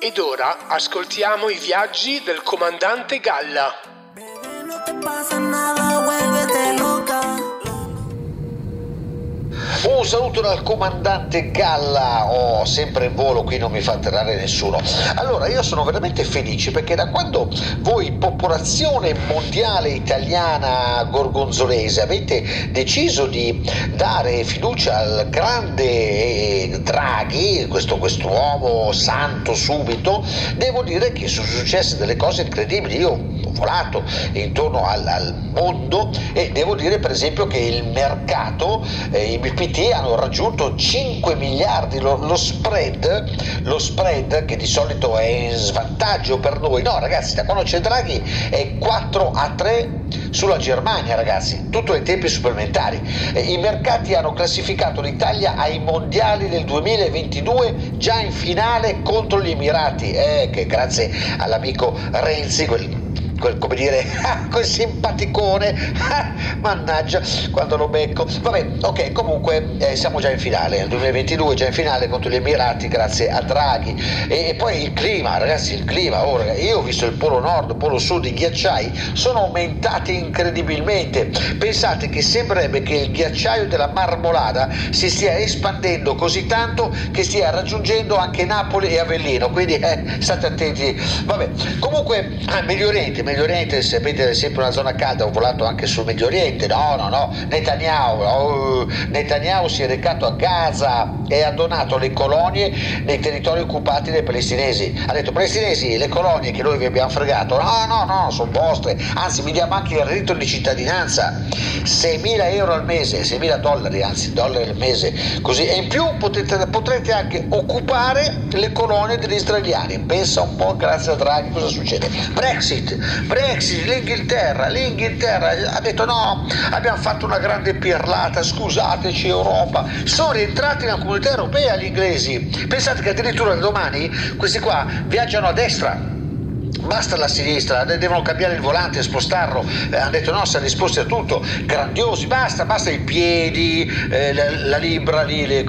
Ed ora ascoltiamo i viaggi del comandante Galla. No Un saluto dal comandante Galla, oh, sempre in volo, qui non mi fa atterrare nessuno. Allora, io sono veramente felice perché da quando voi, popolazione mondiale italiana gorgonzolese, avete deciso di dare fiducia al grande Draghi, questo quest'uomo santo subito, devo dire che sono successe delle cose incredibili. Io volato intorno al, al mondo e devo dire per esempio che il mercato, eh, i BPT hanno raggiunto 5 miliardi, lo, lo spread, lo spread che di solito è in svantaggio per noi, no ragazzi da quando c'è Draghi è 4 a 3 sulla Germania ragazzi, tutto in tempi supplementari. Eh, I mercati hanno classificato l'Italia ai mondiali del 2022 già in finale contro gli Emirati, eh, che grazie all'amico Renzi, quel, come dire, quel simpaticone, mannaggia quando lo becco. Vabbè, ok, comunque eh, siamo già in finale, nel 2022 già in finale contro gli Emirati grazie a Draghi. E, e poi il clima, ragazzi, il clima, oh, ragazzi, io ho visto il polo nord, il polo sud, i ghiacciai sono aumentati incredibilmente. Pensate che sembrerebbe che il ghiacciaio della Marmolada si stia espandendo così tanto che stia raggiungendo anche Napoli e Avellino, quindi eh, state attenti. Vabbè, comunque, ah, Medio Oriente, Medio Oriente, sapete, è sempre una zona calda, ho volato anche sul Medio Oriente, no, no, no, Netanyahu, oh, Netanyahu si è recato a Gaza e ha donato le colonie nei territori occupati dai palestinesi. Ha detto, palestinesi, le colonie che noi vi abbiamo fregato, no, no, no, sono vostre, anzi mi diamo anche il reddito di cittadinanza, 6.000 euro al mese, 6.000 dollari, anzi dollari al mese, così, e in più potete, potrete anche occupare le colonie degli israeliani. Pensa un po', grazie a Draghi, cosa succede? Brexit, Brexit, l'Inghilterra, l'Inghilterra ha detto no, abbiamo fatto una grande pirlata, scusateci Europa, sono rientrati nella comunità europea gli inglesi, pensate che addirittura domani questi qua viaggiano a destra, basta la sinistra, devono cambiare il volante, spostarlo, eh, hanno detto no, siamo disposti a tutto, grandiosi, basta, basta i piedi, eh, la, la libra lì, le,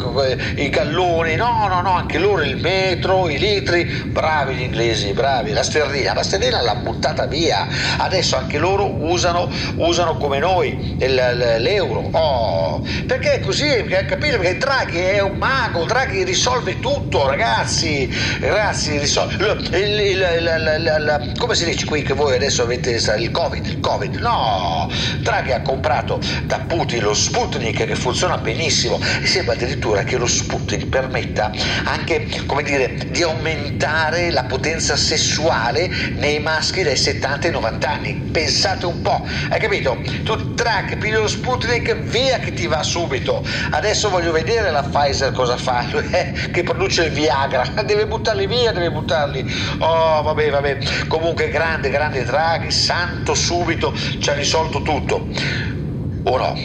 i galloni, no, no, no, anche loro il metro, i litri, bravi gli inglesi, bravi, la sterlina, la sterlina l'ha buttata via, adesso anche loro usano, usano come noi il, l'euro, oh, perché è così, capite? Perché Draghi è un mago, Draghi risolve tutto, ragazzi, ragazzi, risolve, il, il, il, come si dice qui che voi adesso avete il Covid, il Covid, no, Draghi ha comprato da Putin lo Sputnik che funziona benissimo e sembra addirittura che lo Sputnik permetta anche, come dire, di aumentare la potenza sessuale nei maschi dai 70 ai 90 anni, pensate un po', hai capito? Tu Draghi pigli lo Sputnik, via che ti va subito, adesso voglio vedere la Pfizer cosa fa, che produce il Viagra, deve buttarli via, deve buttarli, oh vabbè, vabbè, comunque grande, grande Draghi, santo subito, ci ha risolto tutto. O no?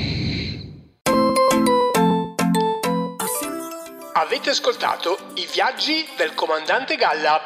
Avete ascoltato i viaggi del comandante Galla.